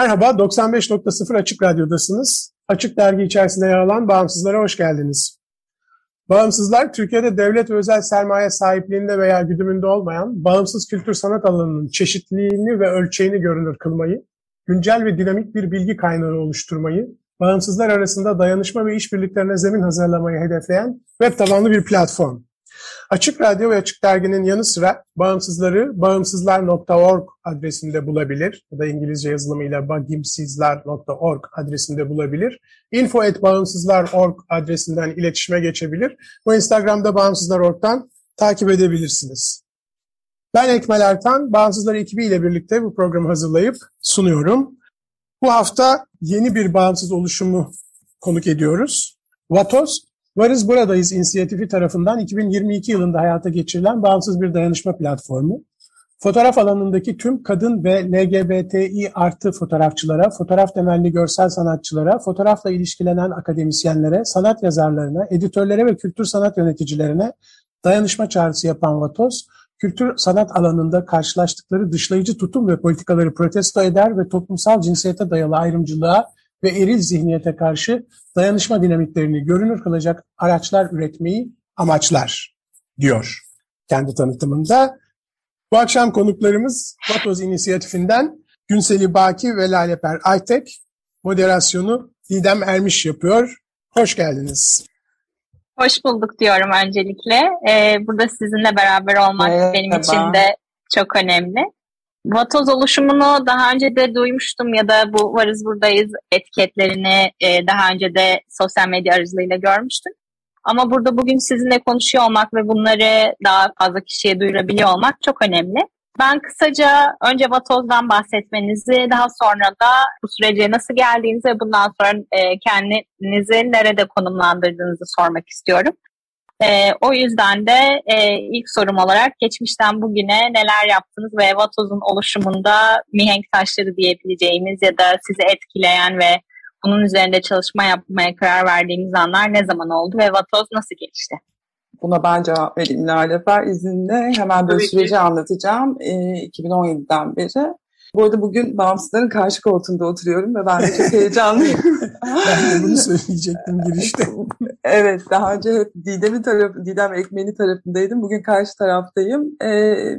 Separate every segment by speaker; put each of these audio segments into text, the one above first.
Speaker 1: Merhaba, 95.0 Açık Radyo'dasınız. Açık Dergi içerisinde yer alan Bağımsızlara hoş geldiniz. Bağımsızlar, Türkiye'de devlet ve özel sermaye sahipliğinde veya güdümünde olmayan bağımsız kültür sanat alanının çeşitliliğini ve ölçeğini görünür kılmayı, güncel ve dinamik bir bilgi kaynağı oluşturmayı, bağımsızlar arasında dayanışma ve işbirliklerine zemin hazırlamayı hedefleyen web tabanlı bir platform. Açık Radyo ve Açık Dergi'nin yanı sıra bağımsızları bağımsızlar.org adresinde bulabilir ya da İngilizce yazılımıyla bagimsizler.org adresinde bulabilir. info.bağımsızlar.org adresinden iletişime geçebilir. Bu Instagram'da bağımsızlar.org'dan takip edebilirsiniz. Ben Ekmel Ertan, Bağımsızlar ekibiyle birlikte bu programı hazırlayıp sunuyorum. Bu hafta yeni bir bağımsız oluşumu konuk ediyoruz. Vatoz, Varız Buradayız inisiyatifi tarafından 2022 yılında hayata geçirilen bağımsız bir dayanışma platformu. Fotoğraf alanındaki tüm kadın ve LGBTİ artı fotoğrafçılara, fotoğraf temelli görsel sanatçılara, fotoğrafla ilişkilenen akademisyenlere, sanat yazarlarına, editörlere ve kültür sanat yöneticilerine dayanışma çağrısı yapan Vatoz, kültür sanat alanında karşılaştıkları dışlayıcı tutum ve politikaları protesto eder ve toplumsal cinsiyete dayalı ayrımcılığa ve eril zihniyete karşı dayanışma dinamiklerini görünür kılacak araçlar üretmeyi amaçlar diyor kendi tanıtımında. Bu akşam konuklarımız Vatoz inisiyatifinden Günseli Baki ve Laleper Aytek, moderasyonu Didem Ermiş yapıyor. Hoş geldiniz.
Speaker 2: Hoş bulduk diyorum öncelikle. Ee, burada sizinle beraber olmak Merhaba. benim için de çok önemli. Vatoz oluşumunu daha önce de duymuştum ya da bu Varız Buradayız etiketlerini e, daha önce de sosyal medya aracılığıyla görmüştüm. Ama burada bugün sizinle konuşuyor olmak ve bunları daha fazla kişiye duyurabiliyor olmak çok önemli. Ben kısaca önce Vatoz'dan bahsetmenizi, daha sonra da bu sürece nasıl geldiğinizi ve bundan sonra e, kendinizi nerede konumlandırdığınızı sormak istiyorum. E, o yüzden de e, ilk sorum olarak geçmişten bugüne neler yaptınız ve Vatoz'un oluşumunda mihenk taşları diyebileceğimiz ya da sizi etkileyen ve bunun üzerinde çalışma yapmaya karar verdiğiniz anlar ne zaman oldu ve Vatoz nasıl gelişti?
Speaker 3: Buna ben cevap vereyim Lale. Ben izinle hemen böyle süreci anlatacağım. E, 2017'den beri bu arada bugün bağımsızların karşı koltuğunda oturuyorum ve ben de çok heyecanlıyım.
Speaker 1: ben de bunu söyleyecektim girişte.
Speaker 3: evet daha önce hep Didem'in tarafı, Didem Ekmeni tarafındaydım. Bugün karşı taraftayım. Ee,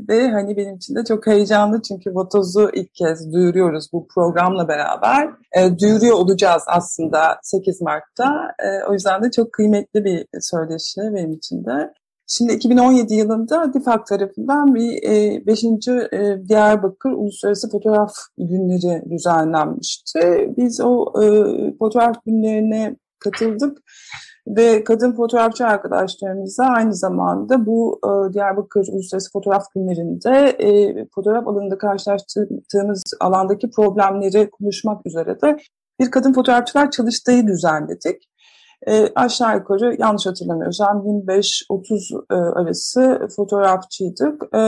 Speaker 3: ve hani benim için de çok heyecanlı çünkü Votoz'u ilk kez duyuruyoruz bu programla beraber. Ee, duyuruyor olacağız aslında 8 Mart'ta. Ee, o yüzden de çok kıymetli bir söyleşi benim için de. Şimdi 2017 yılında DİFAK tarafından bir 5. E, e, Diyarbakır Uluslararası Fotoğraf Günleri düzenlenmişti. Biz o e, fotoğraf günlerine katıldık ve kadın fotoğrafçı arkadaşlarımıza aynı zamanda bu e, Diyarbakır Uluslararası Fotoğraf Günlerinde e, fotoğraf alanında karşılaştığımız alandaki problemleri konuşmak üzere de bir kadın fotoğrafçılar çalıştayı düzenledik e, aşağı yukarı yanlış hatırlamıyorsam 25-30 e, arası fotoğrafçıydık. E,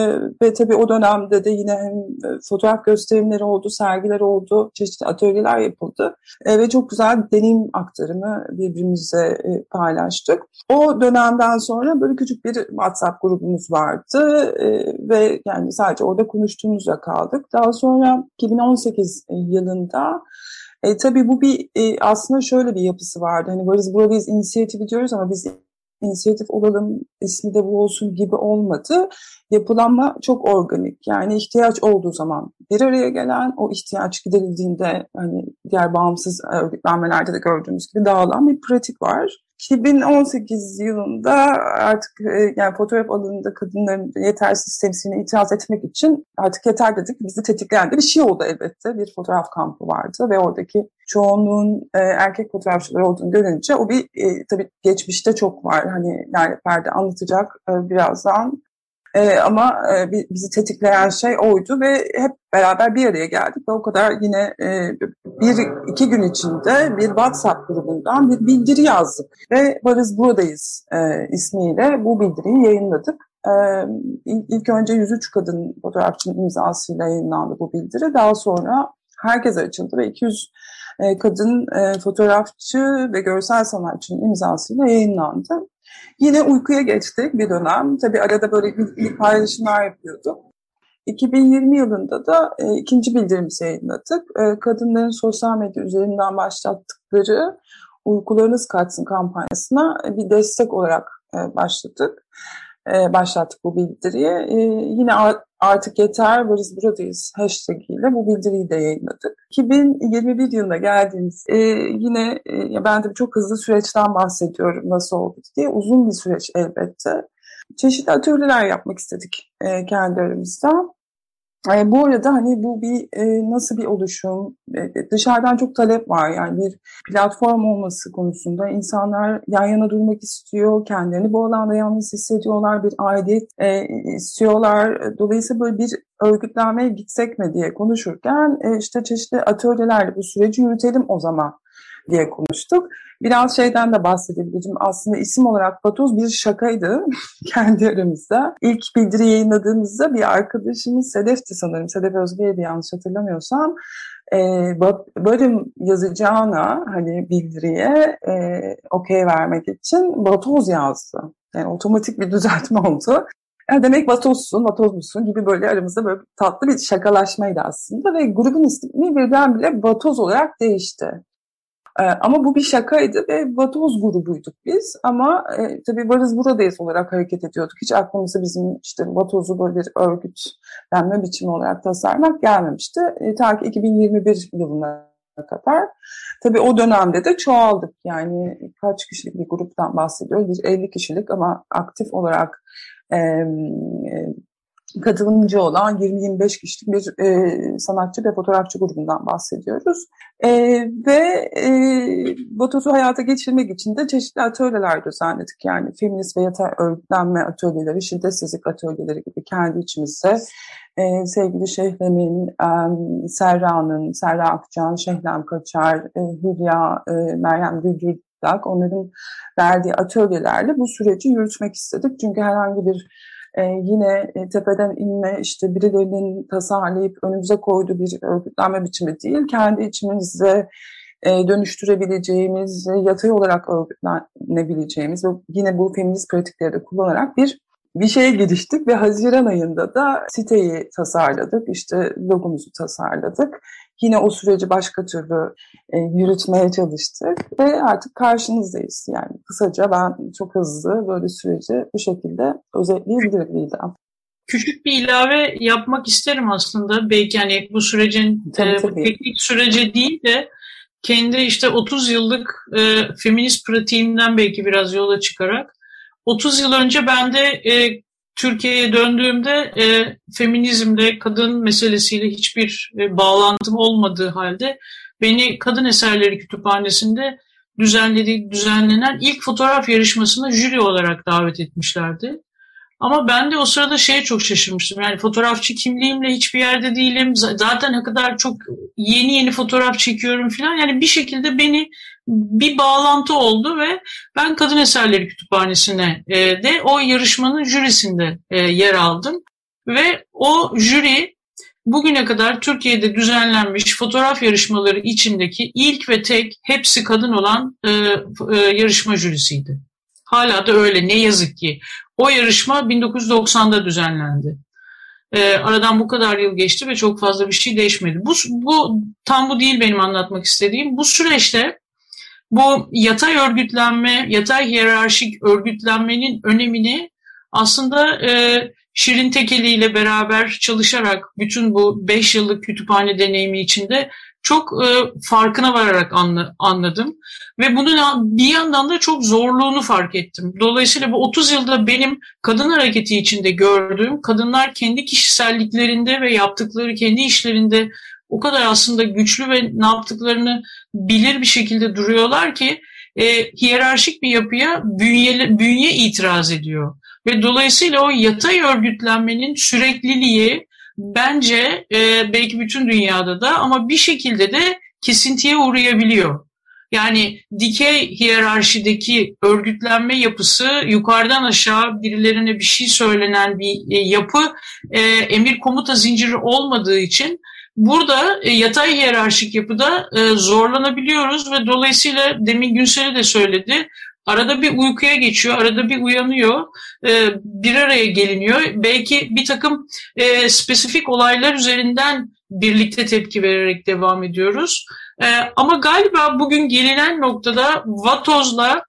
Speaker 3: ve tabii o dönemde de yine hem e, fotoğraf gösterimleri oldu, sergiler oldu, çeşitli atölyeler yapıldı. E, ve çok güzel deneyim aktarımı birbirimize e, paylaştık. O dönemden sonra böyle küçük bir WhatsApp grubumuz vardı e, ve yani sadece orada konuştuğumuzda kaldık. Daha sonra 2018 yılında e, tabii bu bir e, aslında şöyle bir yapısı vardı. Hani varız buradayız inisiyatifi diyoruz ama biz inisiyatif olalım ismi de bu olsun gibi olmadı. Yapılanma çok organik. Yani ihtiyaç olduğu zaman bir araya gelen o ihtiyaç giderildiğinde hani diğer bağımsız örgütlenmelerde de gördüğümüz gibi dağılan bir pratik var. 2018 yılında artık e, yani fotoğraf alanında kadınların yetersiz temsilini itiraz etmek için artık yeter dedik. Bizi tetikleyen de bir şey oldu elbette. Bir fotoğraf kampı vardı ve oradaki çoğunluğun e, erkek fotoğrafçıları olduğunu görünce o bir e, tabii geçmişte çok var. Hani Lale Perde anlatacak e, birazdan. E, ama e, bizi tetikleyen şey oydu ve hep beraber bir araya geldik ve o kadar yine e, bir iki gün içinde bir WhatsApp grubundan bir bildiri yazdık ve varız buradayız e, ismiyle bu bildiriyi yayınladık. Ee, ilk önce 103 kadın fotoğrafçının imzasıyla yayınlandı bu bildiri. Daha sonra herkese açıldı ve 200 e, kadın e, fotoğrafçı ve görsel sanatçının imzasıyla yayınlandı. Yine uykuya geçtik bir dönem. Tabii arada böyle ilk paylaşımlar yapıyorduk. 2020 yılında da e, ikinci bildirimizi yayınladık. E, kadınların sosyal medya üzerinden başlattıkları Uykularınız Kaçsın kampanyasına bir destek olarak e, başladık. E, başlattık bu bildiriyi. E, yine artık yeter varız buradayız hashtag ile bu bildiriyi de yayınladık. 2021 yılına geldiğimiz e, yine ben de çok hızlı süreçten bahsediyorum nasıl oldu diye uzun bir süreç elbette. Çeşitli atölyeler yapmak istedik e, kendi aramızda. E, bu arada hani bu bir e, nasıl bir oluşum? E, dışarıdan çok talep var yani bir platform olması konusunda insanlar yan yana durmak istiyor, kendilerini bu alanda yalnız hissediyorlar, bir aidiyet e, istiyorlar. Dolayısıyla böyle bir örgütlenmeye gitsek mi diye konuşurken e, işte çeşitli atölyelerle bu süreci yürütelim o zaman diye konuştuk. Biraz şeyden de bahsedebilirim. Aslında isim olarak Patoz bir şakaydı kendi aramızda. İlk bildiri yayınladığımızda bir arkadaşımız Sedef'ti sanırım. Sedef Özge'ydi yanlış hatırlamıyorsam. E, barım yazacağına hani bildiriye e, okey vermek için Batoz yazdı. Yani otomatik bir düzeltme oldu. Yani demek vatozsun, vatoz musun gibi böyle aramızda böyle tatlı bir şakalaşmaydı aslında ve grubun ismi birdenbire vatoz olarak değişti. E, ama bu bir şakaydı ve Vatoz grubuyduk biz. Ama e, tabii varız buradayız olarak hareket ediyorduk. Hiç aklımıza bizim işte Vatoz'u böyle bir örgütlenme biçimi olarak tasarlamak gelmemişti. E, ta ki 2021 yılına kadar. Tabii o dönemde de çoğaldık. Yani kaç kişilik bir gruptan bahsediyoruz? Bir 50 kişilik ama aktif olarak e, katılımcı olan 20-25 kişilik bir e, sanatçı ve fotoğrafçı grubundan bahsediyoruz. E, ve e, Botos'u hayata geçirmek için de çeşitli atölyeler düzenledik. Yani feminist ve yatay örgütlenme atölyeleri, şiddetsizlik atölyeleri gibi kendi içimizde e, sevgili Şehlem'in, e, Serra'nın, Serra Akcan, Şehlem Kaçar, e, Hülya, e, Meryem Gülgüldak onların verdiği atölyelerle bu süreci yürütmek istedik. Çünkü herhangi bir e, yine e, tepeden inme işte birilerinin tasarlayıp önümüze koyduğu bir örgütlenme biçimi değil. Kendi içimizde e, dönüştürebileceğimiz, yatay olarak örgütlenebileceğimiz ve yine bu feminist pratikleri de kullanarak bir bir şeye giriştik ve Haziran ayında da siteyi tasarladık. İşte logomuzu tasarladık. Yine o süreci başka türlü e, yürütmeye çalıştık ve artık karşınızdayız. Yani kısaca ben çok hızlı böyle süreci bu şekilde özetleyebilirim İlhan.
Speaker 4: Küçük bir ilave yapmak isterim aslında. Belki hani bu sürecin tabii, e, tabii. teknik sürece değil de kendi işte 30 yıllık e, feminist pratiğimden belki biraz yola çıkarak 30 yıl önce ben de e, Türkiye'ye döndüğümde e, feminizmde kadın meselesiyle hiçbir e, bağlantım olmadığı halde beni Kadın Eserleri Kütüphanesi'nde düzenlediği, düzenlenen ilk fotoğraf yarışmasına jüri olarak davet etmişlerdi. Ama ben de o sırada şeye çok şaşırmıştım. Yani fotoğrafçı kimliğimle hiçbir yerde değilim. Zaten ne kadar çok yeni yeni fotoğraf çekiyorum falan. Yani bir şekilde beni bir bağlantı oldu ve ben Kadın Eserleri Kütüphanesi'ne e, de o yarışmanın jürisinde e, yer aldım. Ve o jüri bugüne kadar Türkiye'de düzenlenmiş fotoğraf yarışmaları içindeki ilk ve tek hepsi kadın olan e, yarışma jürisiydi. Hala da öyle ne yazık ki. O yarışma 1990'da düzenlendi. Aradan bu kadar yıl geçti ve çok fazla bir şey değişmedi. Bu, bu tam bu değil benim anlatmak istediğim. Bu süreçte bu yatay örgütlenme, yatay hiyerarşik örgütlenmenin önemini aslında e, Şirin Tekeli ile beraber çalışarak bütün bu 5 yıllık kütüphane deneyimi içinde çok e, farkına vararak anla, anladım. Ve bunun bir yandan da çok zorluğunu fark ettim. Dolayısıyla bu 30 yılda benim kadın hareketi içinde gördüğüm kadınlar kendi kişiselliklerinde ve yaptıkları kendi işlerinde o kadar aslında güçlü ve ne yaptıklarını bilir bir şekilde duruyorlar ki e, hiyerarşik bir yapıya bünye, bünye itiraz ediyor. Ve dolayısıyla o yatay örgütlenmenin sürekliliği bence e, belki bütün dünyada da ama bir şekilde de kesintiye uğrayabiliyor. Yani dikey hiyerarşideki örgütlenme yapısı yukarıdan aşağı birilerine bir şey söylenen bir e, yapı e, emir komuta zinciri olmadığı için burada e, yatay hiyerarşik yapıda e, zorlanabiliyoruz ve dolayısıyla demin Günsel'i de söyledi Arada bir uykuya geçiyor, arada bir uyanıyor, e, bir araya geliniyor. Belki bir takım e, spesifik olaylar üzerinden birlikte tepki vererek devam ediyoruz. Ama galiba bugün gelinen noktada Vatoz'la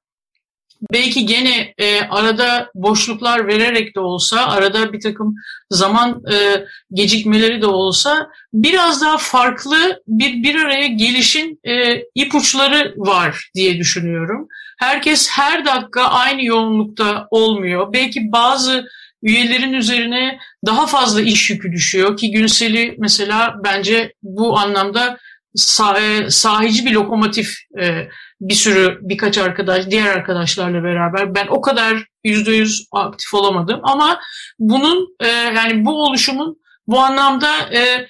Speaker 4: belki gene e, arada boşluklar vererek de olsa, arada bir takım zaman e, gecikmeleri de olsa biraz daha farklı bir bir araya gelişin e, ipuçları var diye düşünüyorum. Herkes her dakika aynı yoğunlukta olmuyor. Belki bazı üyelerin üzerine daha fazla iş yükü düşüyor ki Günsel'i mesela bence bu anlamda sah- e, sahici bir lokomotif e, bir sürü birkaç arkadaş diğer arkadaşlarla beraber ben o kadar yüzde yüz aktif olamadım ama bunun e, yani bu oluşumun bu anlamda e,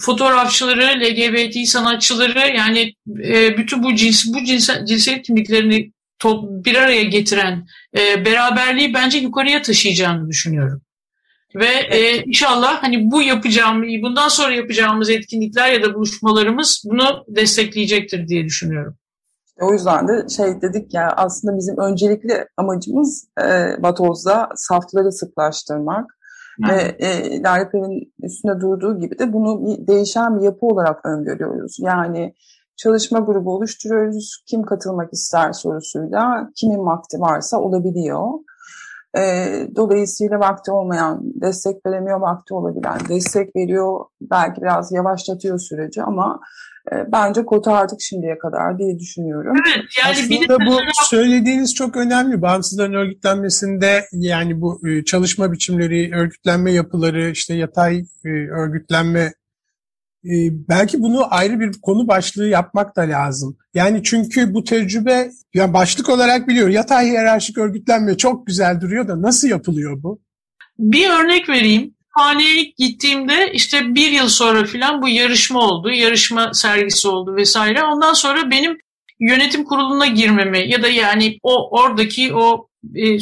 Speaker 4: fotoğrafçıları, LGBT sanatçıları yani e, bütün bu cins bu cinsel, cinsiyet kimliklerini top, bir araya getiren e, beraberliği bence yukarıya taşıyacağını düşünüyorum. Ve e, inşallah hani bu yapacağım, bundan sonra yapacağımız etkinlikler ya da buluşmalarımız bunu destekleyecektir diye düşünüyorum.
Speaker 3: O yüzden de şey dedik ya aslında bizim öncelikli amacımız e, Batoz'da safları sıklaştırmak. Ve e, üstünde durduğu gibi de bunu bir değişen bir yapı olarak öngörüyoruz. Yani çalışma grubu oluşturuyoruz. Kim katılmak ister sorusuyla kimin vakti varsa olabiliyor. E, dolayısıyla vakti olmayan, destek veremiyor, vakti olabilen destek veriyor. Belki biraz yavaşlatıyor süreci ama bence kotardık şimdiye kadar diye düşünüyorum.
Speaker 4: Evet, yani
Speaker 1: Aslında bu söylediğiniz çok önemli. Bağımsızların örgütlenmesinde yani bu e, çalışma biçimleri, örgütlenme yapıları, işte yatay e, örgütlenme belki bunu ayrı bir konu başlığı yapmak da lazım. Yani çünkü bu tecrübe yani başlık olarak biliyor. Yatay hiyerarşik örgütlenme çok güzel duruyor da nasıl yapılıyor bu?
Speaker 4: Bir örnek vereyim haneye gittiğimde işte bir yıl sonra filan bu yarışma oldu. Yarışma sergisi oldu vesaire. Ondan sonra benim yönetim kuruluna girmemi ya da yani o oradaki o e,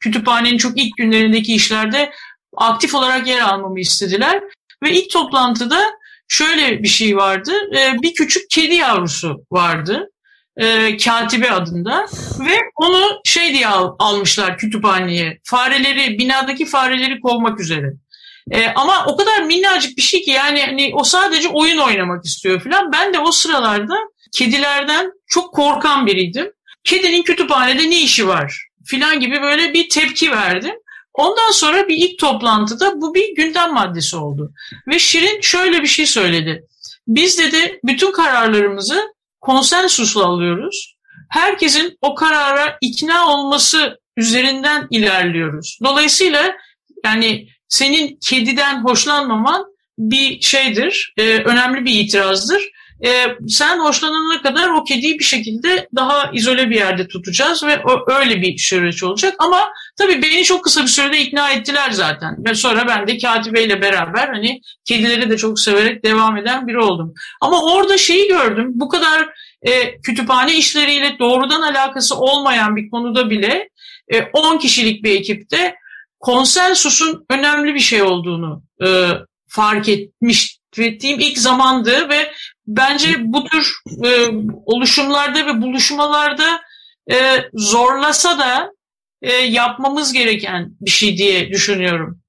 Speaker 4: kütüphanenin çok ilk günlerindeki işlerde aktif olarak yer almamı istediler. Ve ilk toplantıda şöyle bir şey vardı. E, bir küçük kedi yavrusu vardı. E, Katibe adında ve onu şey diye al, almışlar kütüphaneye. Fareleri, binadaki fareleri kovmak üzere. E, ama o kadar minnacık bir şey ki yani hani o sadece oyun oynamak istiyor falan. Ben de o sıralarda kedilerden çok korkan biriydim. Kedinin kütüphanede ne işi var filan gibi böyle bir tepki verdim. Ondan sonra bir ilk toplantıda bu bir gündem maddesi oldu. Ve Şirin şöyle bir şey söyledi. Biz dedi bütün kararlarımızı konsensusla alıyoruz. Herkesin o karara ikna olması üzerinden ilerliyoruz. Dolayısıyla yani senin kediden hoşlanmaman bir şeydir, e, önemli bir itirazdır. E, sen hoşlanana kadar o kediyi bir şekilde daha izole bir yerde tutacağız ve o, öyle bir süreç olacak. Ama tabii beni çok kısa bir sürede ikna ettiler zaten. Ve sonra ben de katibeyle beraber hani kedileri de çok severek devam eden biri oldum. Ama orada şeyi gördüm, bu kadar e, kütüphane işleriyle doğrudan alakası olmayan bir konuda bile 10 e, kişilik bir ekipte konsensusun önemli bir şey olduğunu e, fark etmiş ettiğim ilk zamandı ve bence bu tür e, oluşumlarda ve buluşmalarda e, zorlasa da e, yapmamız gereken bir şey diye düşünüyorum.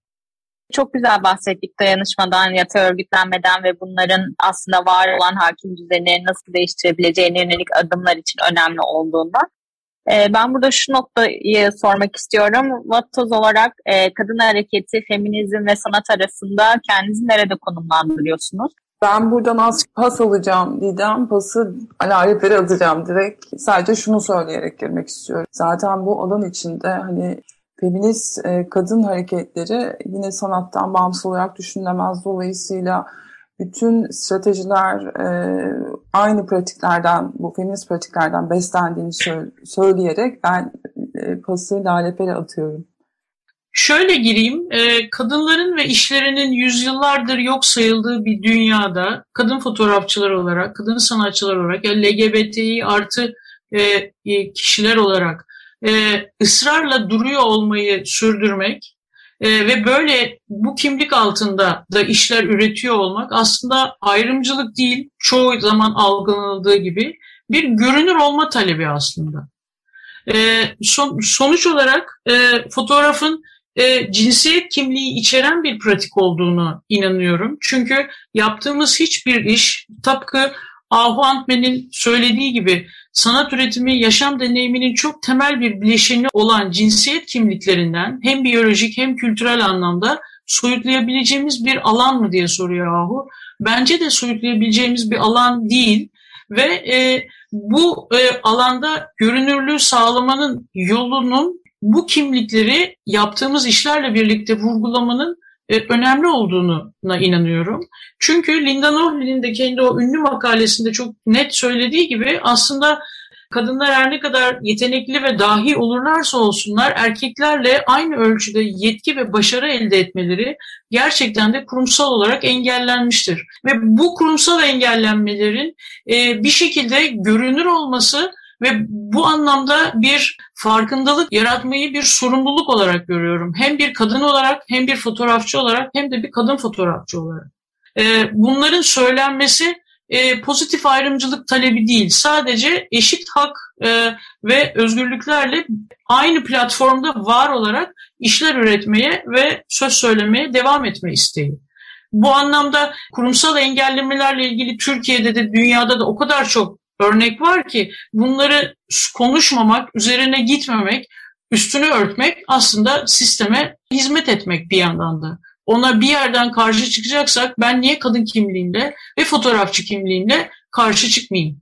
Speaker 2: Çok güzel bahsettik dayanışmadan, yatay örgütlenmeden ve bunların aslında var olan hakim düzeni nasıl değiştirebileceğine yönelik adımlar için önemli olduğundan. Ee, ben burada şu noktayı sormak istiyorum. Vatoz olarak e, kadın hareketi, feminizm ve sanat arasında kendinizi nerede konumlandırıyorsunuz?
Speaker 3: Ben buradan az pas alacağım Didem. Pası alariflere atacağım direkt. Sadece şunu söyleyerek girmek istiyorum. Zaten bu alan içinde hani feminist e, kadın hareketleri yine sanattan bağımsız olarak düşünülemez. Dolayısıyla bütün stratejiler e, aynı pratiklerden, bu feminist pratiklerden beslendiğini söyleyerek ben e, pası Lale atıyorum.
Speaker 4: Şöyle gireyim, e, kadınların ve işlerinin yüzyıllardır yok sayıldığı bir dünyada kadın fotoğrafçılar olarak, kadın sanatçılar olarak, LGBTİ artı e, e, kişiler olarak e, ısrarla duruyor olmayı sürdürmek e, ve böyle bu kimlik altında da işler üretiyor olmak aslında ayrımcılık değil, çoğu zaman algılanıldığı gibi bir görünür olma talebi aslında. E, son, sonuç olarak e, fotoğrafın e, cinsiyet kimliği içeren bir pratik olduğunu inanıyorum. Çünkü yaptığımız hiçbir iş tıpkı Ahu Antmen'in söylediği gibi sanat üretimi yaşam deneyiminin çok temel bir bileşeni olan cinsiyet kimliklerinden hem biyolojik hem kültürel anlamda soyutlayabileceğimiz bir alan mı diye soruyor Ahu. Bence de soyutlayabileceğimiz bir alan değil ve e, bu e, alanda görünürlüğü sağlamanın yolunun bu kimlikleri yaptığımız işlerle birlikte vurgulamanın önemli olduğuna inanıyorum. Çünkü Linda Nohlin'in de kendi o ünlü makalesinde çok net söylediği gibi aslında kadınlar her ne kadar yetenekli ve dahi olurlarsa olsunlar erkeklerle aynı ölçüde yetki ve başarı elde etmeleri gerçekten de kurumsal olarak engellenmiştir. Ve bu kurumsal engellenmelerin e, bir şekilde görünür olması ve bu anlamda bir farkındalık yaratmayı bir sorumluluk olarak görüyorum. Hem bir kadın olarak hem bir fotoğrafçı olarak hem de bir kadın fotoğrafçı olarak. Ee, bunların söylenmesi e, pozitif ayrımcılık talebi değil. Sadece eşit hak e, ve özgürlüklerle aynı platformda var olarak işler üretmeye ve söz söylemeye devam etme isteği. Bu anlamda kurumsal engellemelerle ilgili Türkiye'de de dünyada da o kadar çok örnek var ki bunları konuşmamak, üzerine gitmemek, üstünü örtmek aslında sisteme hizmet etmek bir yandan da. Ona bir yerden karşı çıkacaksak ben niye kadın kimliğinde ve fotoğrafçı kimliğinde karşı çıkmayayım?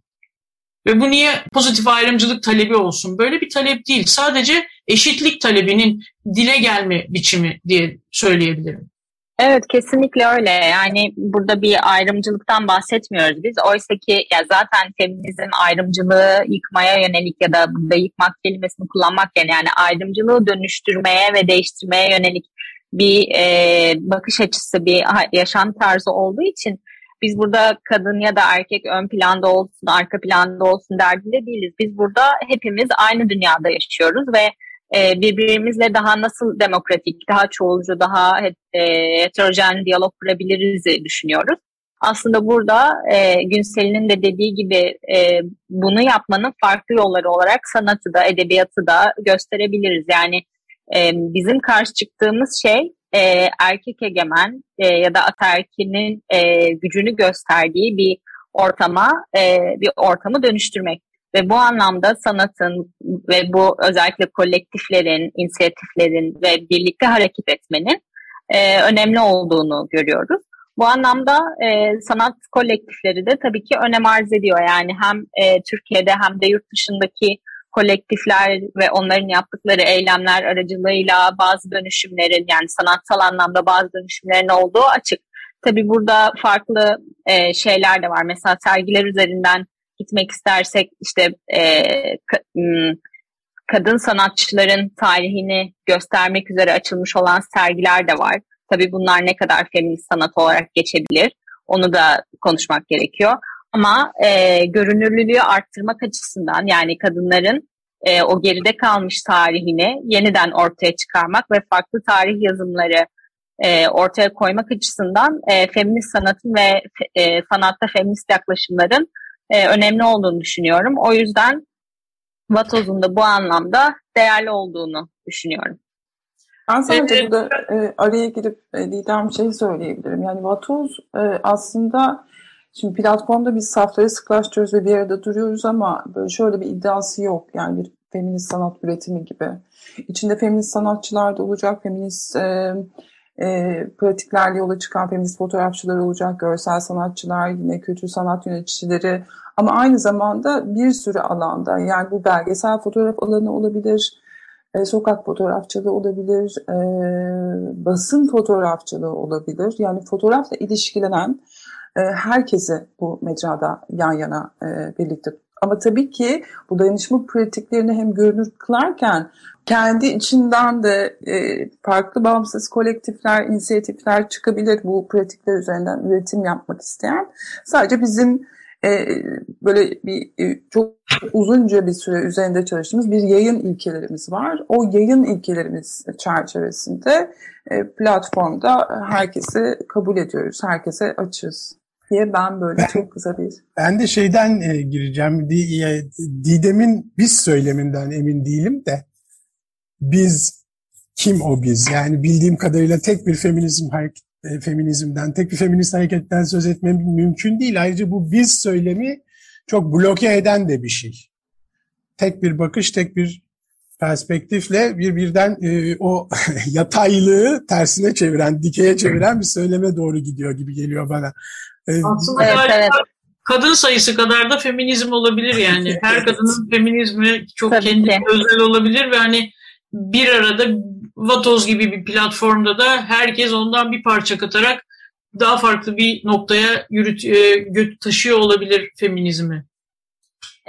Speaker 4: Ve bu niye pozitif ayrımcılık talebi olsun? Böyle bir talep değil. Sadece eşitlik talebinin dile gelme biçimi diye söyleyebilirim.
Speaker 2: Evet kesinlikle öyle. Yani burada bir ayrımcılıktan bahsetmiyoruz biz. Oysa ki ya zaten feminizm ayrımcılığı yıkmaya yönelik ya da burada yıkmak kelimesini kullanmak yani, yani ayrımcılığı dönüştürmeye ve değiştirmeye yönelik bir e, bakış açısı, bir yaşam tarzı olduğu için biz burada kadın ya da erkek ön planda olsun, arka planda olsun derdinde değiliz. Biz burada hepimiz aynı dünyada yaşıyoruz ve e, birbirimizle daha nasıl demokratik, daha çoğulcu, daha e, heterojen diyalog kurabiliriz düşünüyoruz. Aslında burada e, Günsel'in de dediği gibi e, bunu yapmanın farklı yolları olarak sanatı da, edebiyatı da gösterebiliriz. Yani e, bizim karşı çıktığımız şey e, erkek egemen e, ya da ataerkinin e, gücünü gösterdiği bir ortama, e, bir ortamı dönüştürmek. Ve bu anlamda sanatın ve bu özellikle kolektiflerin, inisiyatiflerin ve birlikte hareket etmenin e, önemli olduğunu görüyoruz. Bu anlamda e, sanat kolektifleri de tabii ki önem arz ediyor. Yani hem e, Türkiye'de hem de yurt dışındaki kolektifler ve onların yaptıkları eylemler aracılığıyla bazı dönüşümlerin yani sanatsal anlamda bazı dönüşümlerin olduğu açık. Tabii burada farklı e, şeyler de var. Mesela sergiler üzerinden gitmek istersek işte e, ka, kadın sanatçıların tarihini göstermek üzere açılmış olan sergiler de var. Tabii bunlar ne kadar feminist sanat olarak geçebilir onu da konuşmak gerekiyor. Ama e, görünürlülüğü arttırmak açısından yani kadınların e, o geride kalmış tarihini yeniden ortaya çıkarmak ve farklı tarih yazımları e, ortaya koymak açısından e, feminist sanatın ve e, sanatta feminist yaklaşımların e, önemli olduğunu düşünüyorum. O yüzden Vatoz'un da bu anlamda değerli olduğunu düşünüyorum.
Speaker 3: Ben sadece evet. burada e, araya girip e, Didem şey söyleyebilirim. Yani Vatoz e, aslında şimdi platformda biz safları sıklaştırıyoruz ve bir arada duruyoruz ama böyle şöyle bir iddiası yok. Yani bir feminist sanat üretimi gibi. İçinde feminist sanatçılar da olacak, feminist e, e, pratiklerle yola çıkan feminist fotoğrafçılar olacak, görsel sanatçılar, yine kültür sanat yöneticileri ama aynı zamanda bir sürü alanda yani bu belgesel fotoğraf alanı olabilir, e, sokak fotoğrafçılığı olabilir, e, basın fotoğrafçılığı olabilir. Yani fotoğrafla ilişkilenen e, herkesi bu mecrada yan yana e, birlikte ama tabii ki bu dayanışma pratiklerini hem görünür kılarken kendi içinden de e, farklı bağımsız kolektifler, inisiyatifler çıkabilir bu pratikler üzerinden üretim yapmak isteyen. Sadece bizim e, böyle bir e, çok uzunca bir süre üzerinde çalıştığımız bir yayın ilkelerimiz var. O yayın ilkelerimiz çerçevesinde e, platformda herkesi kabul ediyoruz, herkese açız diye ben böyle ben, çok kısa bir...
Speaker 1: Ben de şeyden e, gireceğim. Didem'in biz söyleminden emin değilim de biz kim o biz? Yani bildiğim kadarıyla tek bir feminizm hareket, e, feminizmden, tek bir feminist hareketten söz etmem mümkün değil. Ayrıca bu biz söylemi çok bloke eden de bir şey. Tek bir bakış, tek bir perspektifle bir birden e, o yataylığı tersine çeviren, dikeye çeviren bir söyleme doğru gidiyor gibi geliyor bana.
Speaker 4: Aslında evet, evet. kadın sayısı kadar da feminizm olabilir yani. Her kadının feminizmi çok Tabii kendi ki. özel olabilir ve hani bir arada Vatoz gibi bir platformda da herkes ondan bir parça katarak daha farklı bir noktaya yürüt, e, taşıyor olabilir feminizmi.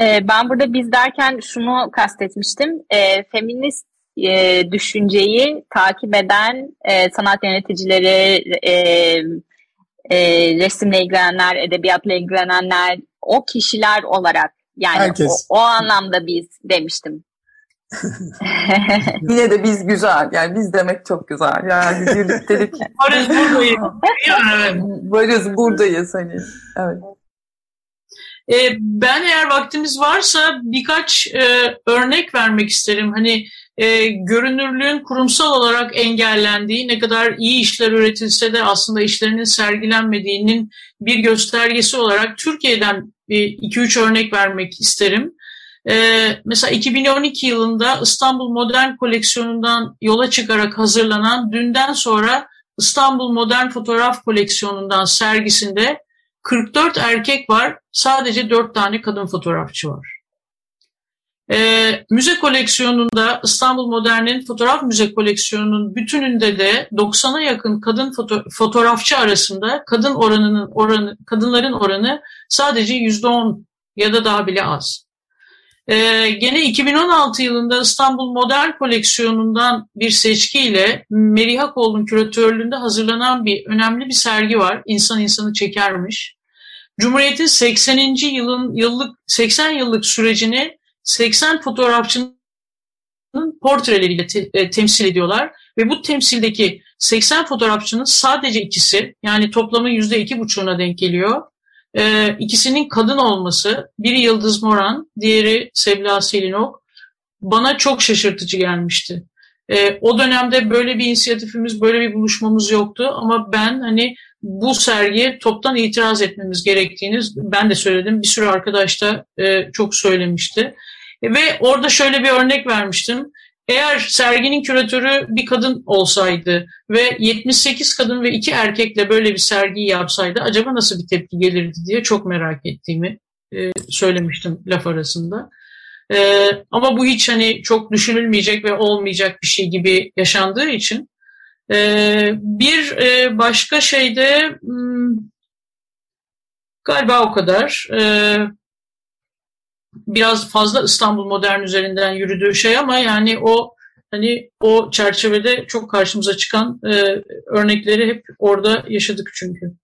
Speaker 2: E, ben burada biz derken şunu kastetmiştim. E, feminist e, düşünceyi takip eden e, sanat yöneticileri, e, e, resimle ilgilenenler, edebiyatla ilgilenenler, o kişiler olarak yani o, o anlamda biz demiştim.
Speaker 3: Yine de biz güzel. Yani biz demek çok güzel. Yani birliktelik.
Speaker 4: Varız buradayız.
Speaker 3: Varız buradayız hani. Evet.
Speaker 4: Ee, ben eğer vaktimiz varsa birkaç e, örnek vermek isterim. Hani e, görünürlüğün kurumsal olarak engellendiği, ne kadar iyi işler üretilse de aslında işlerinin sergilenmediğinin bir göstergesi olarak Türkiye'den 2-3 örnek vermek isterim. Ee, mesela 2012 yılında İstanbul Modern Koleksiyonu'ndan yola çıkarak hazırlanan dünden sonra İstanbul Modern Fotoğraf Koleksiyonu'ndan sergisinde 44 erkek var, sadece 4 tane kadın fotoğrafçı var. Ee, müze koleksiyonunda İstanbul Modern'in fotoğraf müze koleksiyonunun bütününde de 90'a yakın kadın foto fotoğrafçı arasında kadın oranının oranı kadınların oranı sadece %10 ya da daha bile az. Ee, gene 2016 yılında İstanbul Modern Koleksiyonu'ndan bir seçkiyle Meriha Kol'un küratörlüğünde hazırlanan bir önemli bir sergi var. İnsan insanı çekermiş. Cumhuriyet'in 80. yılın yıllık 80 yıllık sürecini 80 fotoğrafçının portreleriyle te, e, temsil ediyorlar ve bu temsildeki 80 fotoğrafçının sadece ikisi yani toplamın %2,5'una denk geliyor e, ikisinin kadın olması, biri Yıldız Moran, diğeri Sebla Selinok bana çok şaşırtıcı gelmişti. E, o dönemde böyle bir inisiyatifimiz, böyle bir buluşmamız yoktu ama ben hani bu sergiye toptan itiraz etmemiz gerektiğini ben de söyledim. Bir sürü arkadaş da e, çok söylemişti. Ve orada şöyle bir örnek vermiştim. Eğer serginin küratörü bir kadın olsaydı ve 78 kadın ve 2 erkekle böyle bir sergiyi yapsaydı acaba nasıl bir tepki gelirdi diye çok merak ettiğimi e, söylemiştim laf arasında. E, ama bu hiç hani çok düşünülmeyecek ve olmayacak bir şey gibi yaşandığı için e, bir e, başka şeyde hmm, galiba o kadar. E, biraz fazla İstanbul modern üzerinden yürüdüğü şey ama yani o hani o çerçevede çok karşımıza çıkan e, örnekleri hep orada yaşadık çünkü.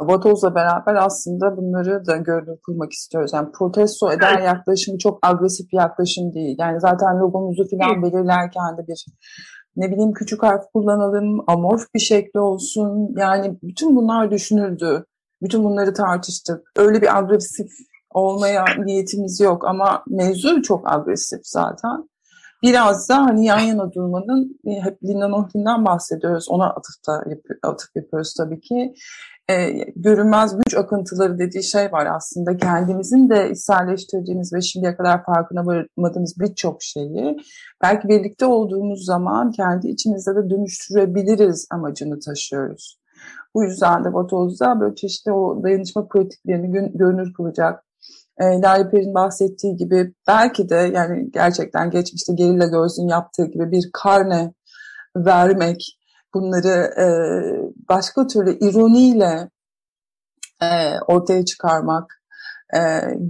Speaker 3: Vatoz'la beraber aslında bunları da görünür kılmak istiyoruz. Yani protesto eden evet. yaklaşımı çok agresif bir yaklaşım değil. Yani zaten logomuzu falan belirlerken de bir ne bileyim küçük harf kullanalım, amorf bir şekli olsun. Yani bütün bunlar düşünüldü. Bütün bunları tartıştık. Öyle bir agresif olmaya niyetimiz yok ama mevzu çok agresif zaten. Biraz da hani yan yana durmanın hep Linda Nohlin'den bahsediyoruz. Ona atıfta atıf yapıyoruz tabii ki. e, görünmez güç akıntıları dediği şey var aslında. Kendimizin de içselleştirdiğimiz ve şimdiye kadar farkına varmadığımız birçok şeyi belki birlikte olduğumuz zaman kendi içimizde de dönüştürebiliriz amacını taşıyoruz. Bu yüzden de Vatoz'da böyle çeşitli o dayanışma pratiklerini görünür kılacak. E, Lale Per'in bahsettiği gibi belki de yani gerçekten geçmişte Gerilla Girls'ün yaptığı gibi bir karne vermek, bunları e, başka türlü ironiyle e, ortaya çıkarmak e,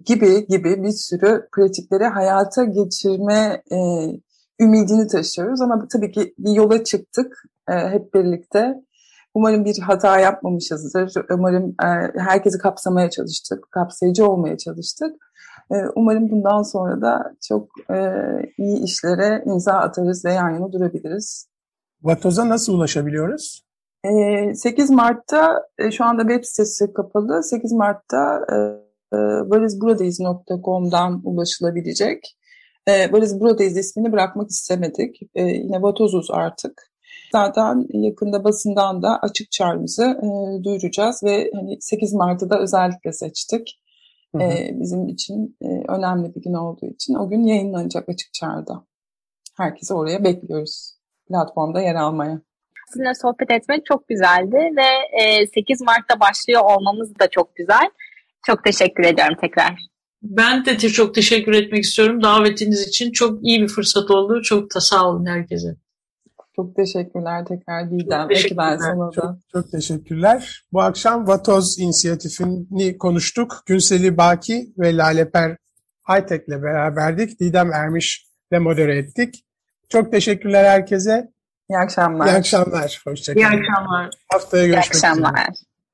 Speaker 3: gibi gibi bir sürü pratikleri hayata geçirme ümidini taşıyoruz. Ama tabii ki bir yola çıktık hep birlikte. Umarım bir hata yapmamışızdır. Umarım e, herkesi kapsamaya çalıştık, kapsayıcı olmaya çalıştık. E, umarım bundan sonra da çok e, iyi işlere imza atarız ve yan yana durabiliriz.
Speaker 1: Vatoz'a nasıl ulaşabiliyoruz?
Speaker 3: 8 Mart'ta şu anda web sitesi kapalı. 8 Mart'ta varizburadayız.com'dan ulaşılabilecek. Varız Buradayız ismini bırakmak istemedik. Yine Vatozuz artık. Zaten yakında basından da açık çağrımızı duyuracağız ve hani 8 Mart'ı da özellikle seçtik. Hı hı. Bizim için önemli bir gün olduğu için o gün yayınlanacak açık çağrıda. Herkesi oraya bekliyoruz platformda yer almaya.
Speaker 2: Sizinle sohbet etmek çok güzeldi ve 8 e, Mart'ta başlıyor olmamız da çok güzel. Çok teşekkür ediyorum tekrar.
Speaker 4: Ben de çok teşekkür etmek istiyorum davetiniz için. Çok iyi bir fırsat oldu. Çok da sağ olun herkese.
Speaker 3: Çok teşekkürler tekrar Didem. Teşekkürler.
Speaker 1: Sana Çok, çok teşekkürler. Bu akşam Vatoz inisiyatifini konuştuk. Günseli Baki ve Laleper Hightech ile beraberdik. Didem Ermiş ile modere ettik. Çok teşekkürler herkese.
Speaker 3: İyi akşamlar.
Speaker 1: İyi akşamlar. Hoşçakalın.
Speaker 4: İyi akşamlar.
Speaker 1: Haftaya görüşmek
Speaker 2: üzere. İyi akşamlar. Üzere.